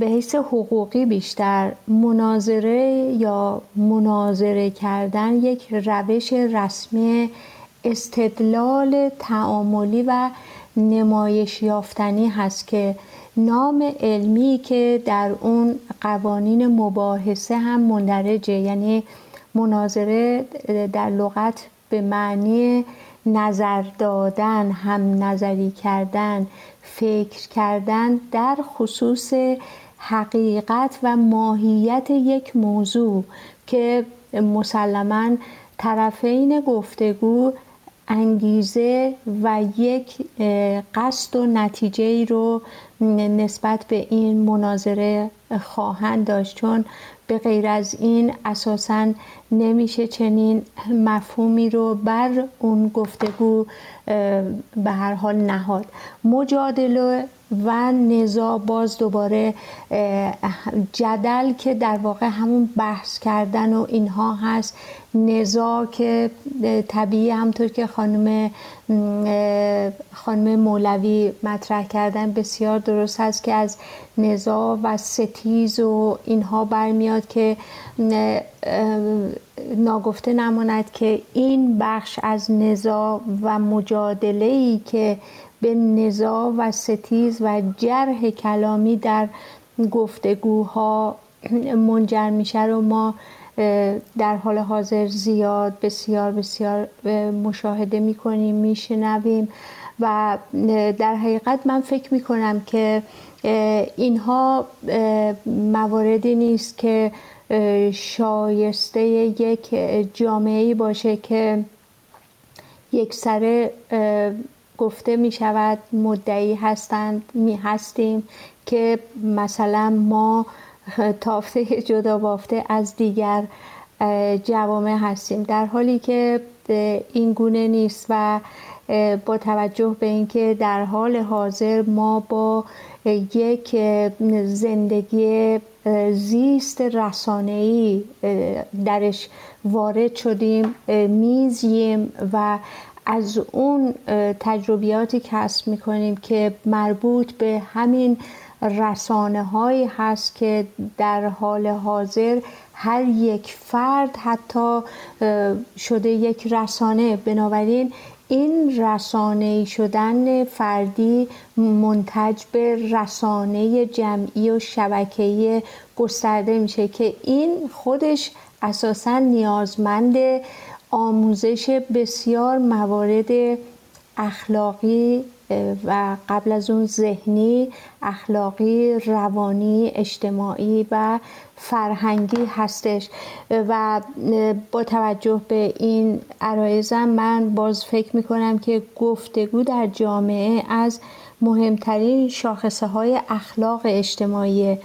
به حیث حقوقی بیشتر. مناظره یا مناظره کردن یک روش رسمی استدلال تعاملی و نمایش یافتنی هست که نام علمی که در اون قوانین مباحثه هم مندرجه یعنی مناظره در لغت به معنی نظر دادن هم نظری کردن فکر کردن در خصوص حقیقت و ماهیت یک موضوع که مسلما طرفین گفتگو انگیزه و یک قصد و نتیجه رو نسبت به این مناظره خواهند داشت. چون به غیر از این اساسا نمیشه چنین مفهومی رو بر اون گفتگو به هر حال نهاد. مجادله و نزا باز دوباره جدل که در واقع همون بحث کردن و اینها هست. نزا که طبیعی همطور که خانم خانم مولوی مطرح کردن بسیار درست هست که از نزا و ستیز و اینها برمیاد که ناگفته نماند که این بخش از نزا و مجادله ای که به نزا و ستیز و جرح کلامی در گفتگوها منجر میشه رو ما در حال حاضر زیاد بسیار بسیار مشاهده می‌کنیم میشنویم و در حقیقت من فکر می‌کنم که اینها مواردی نیست که شایسته یک جامعه باشه که یک سره گفته می شود مدعی هستند می هستیم که مثلا ما تافته جدا بافته از دیگر جوامع هستیم. در حالی که این گونه نیست و با توجه به اینکه در حال حاضر ما با یک زندگی زیست رسانه‌ای درش وارد شدیم میزیم و از اون تجربیاتی کسب می‌کنیم که مربوط به همین رسانه هایی هست که در حال حاضر هر یک فرد حتی شده یک رسانه. بنابراین این رسانه شدن فردی منتج به رسانه جمعی و شبکه‌ای گسترده میشه که این خودش اساسا نیازمند آموزش بسیار موارد اخلاقی و قبل از اون ذهنی اخلاقی روانی اجتماعی و فرهنگی هستش. و با توجه به این عرایزم من باز فکر می‌کنم که گفتگو در جامعه از مهمترین شاخصه های اخلاق اجتماعی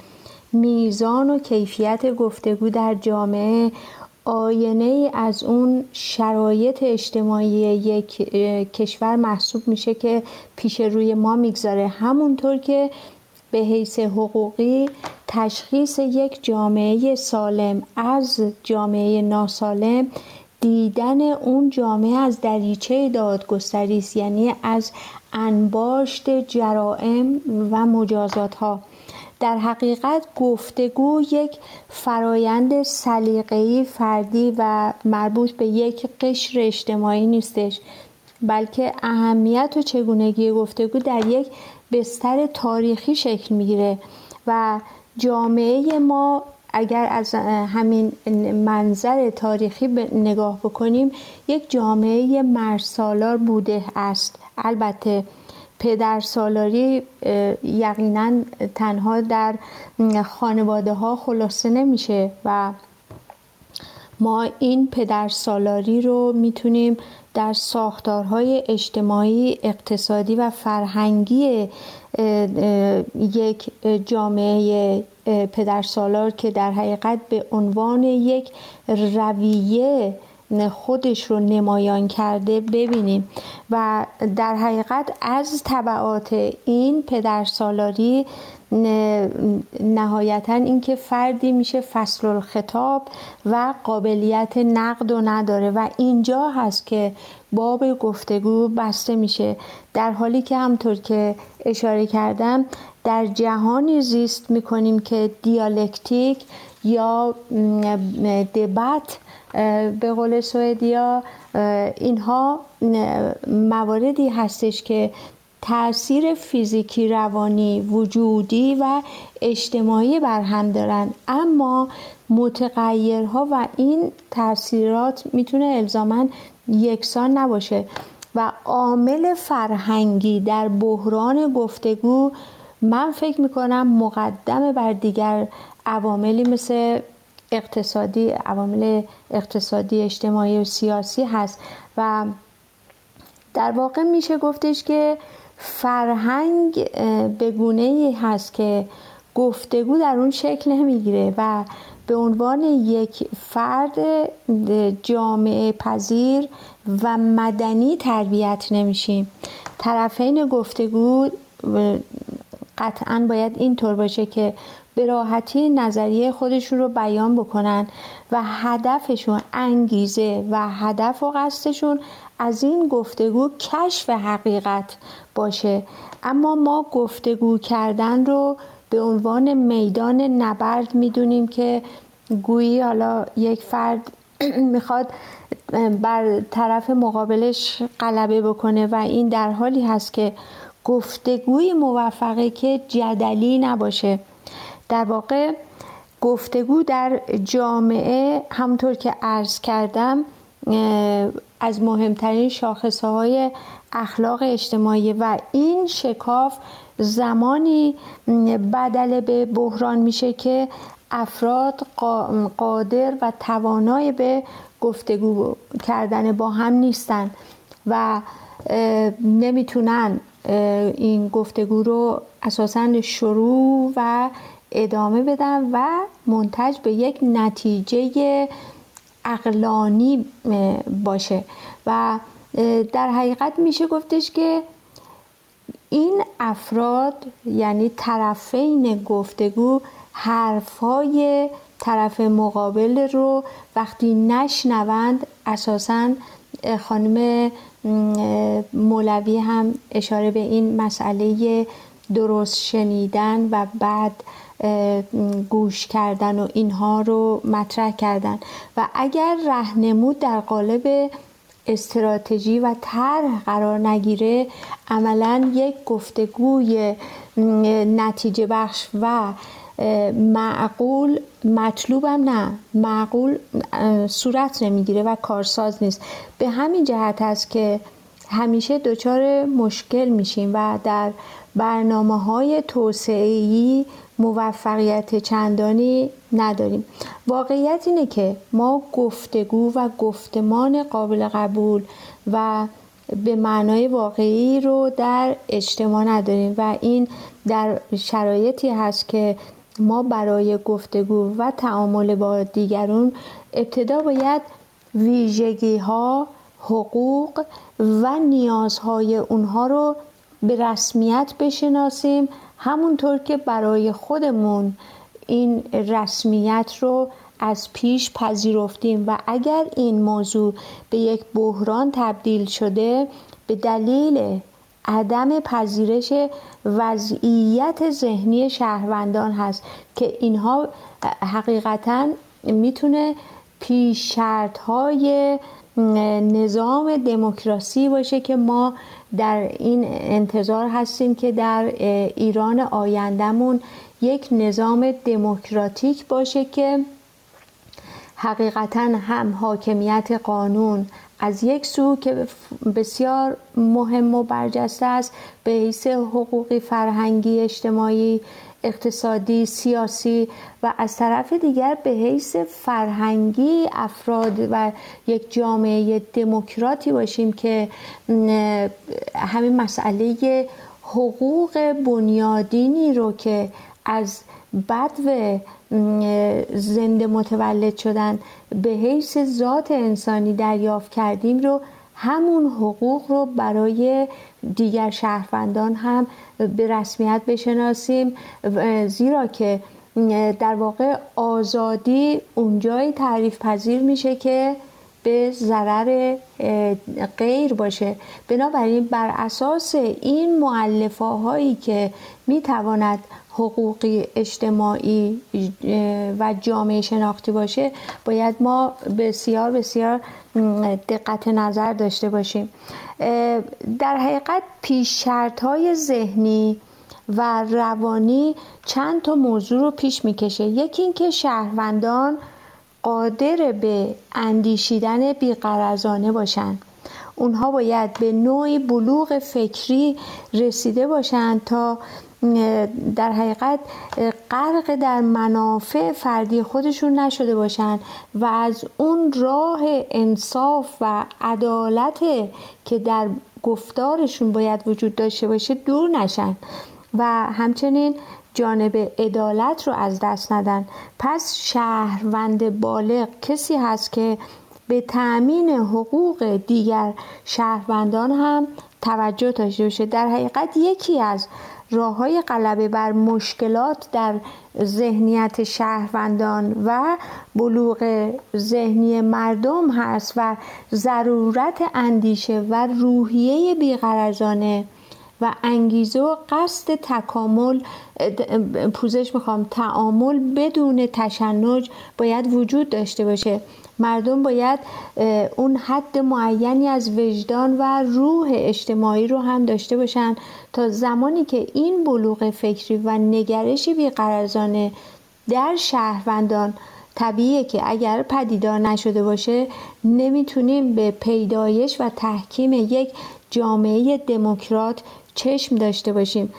میزان و کیفیت گفتگو در جامعه آینه از اون شرایط اجتماعی یک کشور محسوب میشه که پیش روی ما می‌گذاره. همونطور که به حیث حقوقی تشخیص یک جامعه سالم از جامعه ناسالم دیدن اون جامعه از دریچه دادگستری است یعنی از انباشت جرائم و مجازات ها در حقیقت گفتگو یک فرایند سلیقه‌ای فردی و مربوط به یک قشر اجتماعی نیستش بلکه اهمیت و چگونگی گفتگو در یک بستر تاریخی شکل می‌گیره و جامعه ما اگر از همین منظر تاریخی نگاه بکنیم یک جامعه مرسالار بوده است. البته پدر سالاری یقینا تنها در خانواده ها خلاصه نمیشه و ما این پدر سالاری رو می‌تونیم در ساختارهای اجتماعی اقتصادی و فرهنگی یک جامعه پدرسالار که در حقیقت به عنوان یک رویه خودش رو نمایان کرده ببینیم. و در حقیقت از طبعات این پدرسالاری نهایتا اینکه فردی میشه فصل الخطاب و قابلیت نقد و نداره. و اینجا هست که باب گفتگو بسته میشه. در حالی که همطور که اشاره کردم در جهانی زیست می‌کنیم که دیالکتیک یا دبت به قول سوئدیا اینها مواردی هستش که تاثیر فیزیکی روانی وجودی و اجتماعی بر هم دارن. اما متغیرها و این تاثیرات می‌تونه الزاما یکسان نباشه و عامل فرهنگی در بحران گفتگو من فکر می‌کنم مقدم بر دیگر عواملی مثل اقتصادی عوامل اقتصادی اجتماعی و سیاسی هست. و در واقع میشه گفتش که فرهنگ به گونه ای هست که گفتگو در اون شکل نمی‌گیره و به عنوان یک فرد جامعه پذیر و مدنی تربیت نمیشیم. طرفین گفتگو قطعا باید اینطور باشه که به راحتی نظریه خودشون رو بیان بکنن و هدفشون انگیزه و هدف و قصدشون از این گفتگو کشف حقیقت باشه. اما ما گفتگو کردن رو به عنوان میدان نبرد می‌دونیم که گویی حالا یک فرد می‌خواد بر طرف مقابلش غلبه بکنه و این در حالی هست که گفتگوی موفقه که جدلی نباشه. در واقع گفتگو در جامعه همونطور که عرض کردم از مهمترین شاخصه های اخلاق اجتماعی و این شکاف زمانی بدل به بحران میشه که افراد قادر و توانای به گفتگو کردن با هم نیستن و نمی‌تونن این گفتگو رو اساسا شروع و ادامه بدن و منتج به یک نتیجه اقلانی باشه. و در حقیقت میشه گفتش که این افراد یعنی طرفین گفتگو حرفهای طرف مقابل رو وقتی نشنوند اساسا خانم مولوی هم اشاره به این مسئله درست شنیدن و بعد گوش کردن و اینها رو مطرح کردن. و اگر رهنمود در قالب استراتژی و طرح قرار نگیره عملا یک گفتگوی نتیجه بخش و معقول مطلوبم نه معقول صورت نمی‌گیره و کارساز نیست. به همین جهت است که همیشه دچار مشکل میشیم و در برنامه های توسعه‌ای موفقیت چندانی نداریم. واقعیت اینه که ما گفتگو و گفتمان قابل قبول و به معنای واقعی رو در اجتماع نداریم و این در شرایطی هست که ما برای گفتگو و تعامل با دیگرون ابتدا باید ویژگی ها حقوق و نیازهای اونها رو به رسمیت بشناسیم. همونطور که برای خودمون این رسمیت رو از پیش پذیرفتیم و اگر این موضوع به یک بحران تبدیل شده به دلیل عدم پذیرش وضعیت ذهنی شهروندان هست که اینها حقیقتا می‌تونه پیش شرط های نظام دموکراسی باشه که ما در این انتظار هستیم که در ایران آیندهمون یک نظام دموکراتیک باشه که حقیقتا هم حاکمیت قانون از یک سو که بسیار مهم و برجسته است به حیث حقوقی فرهنگی اجتماعی اقتصادی سیاسی و از طرف دیگر به حیث فرهنگی افراد و یک جامعه دموکراتی باشیم که همین مسئله حقوق بنیادینی رو که از بدو زنده متولد شدن به حیث ذات انسانی دریافت کردیم رو همون حقوق رو برای دیگر شهروندان هم به رسمیت بشناسیم. زیرا که در واقع آزادی اونجایی تعریف پذیر میشه که به ضرر غیر باشه. بنابراین بر اساس این معلفه هایی که می‌تواند حقوقی اجتماعی و جامعه شناختی باشه باید ما بسیار بسیار دقت نظر داشته باشیم. در حقیقت پیش شرط های ذهنی و روانی چند تا موضوع رو پیش می‌کشه. یکی اینکه شهروندان قادر به اندیشیدن بیقرزانه باشند اونها باید به نوعی بلوغ فکری رسیده باشند تا در حقیقت غرق در منافع فردی خودشون نشده باشند و از اون راه انصاف و عدالت که در گفتارشون باید وجود داشته باشه دور نشن. و همچنین جانب عدالت رو از دست ندن. پس شهروند بالغ کسی هست که به تأمین حقوق دیگر شهروندان هم توجه داشته باشه. در حقیقت یکی از راه های غلبه بر مشکلات در ذهنیت شهروندان و بلوغ ذهنی مردم هست و ضرورت اندیشه و روحیه بیغرزانه و انگیزه و قصد تکامل پوزش می‌خوام تعامل بدون تشنج باید وجود داشته باشه. مردم باید اون حد معینی از وجدان و روح اجتماعی رو هم داشته باشن تا زمانی که این بلوغ فکری و نگرشی بیقرزانه در شهروندان طبیعیه که اگر پدیدار نشده باشه نمی‌تونیم به پیدایش و تحکیم یک جامعه دموکرات چشم داشته باشیم.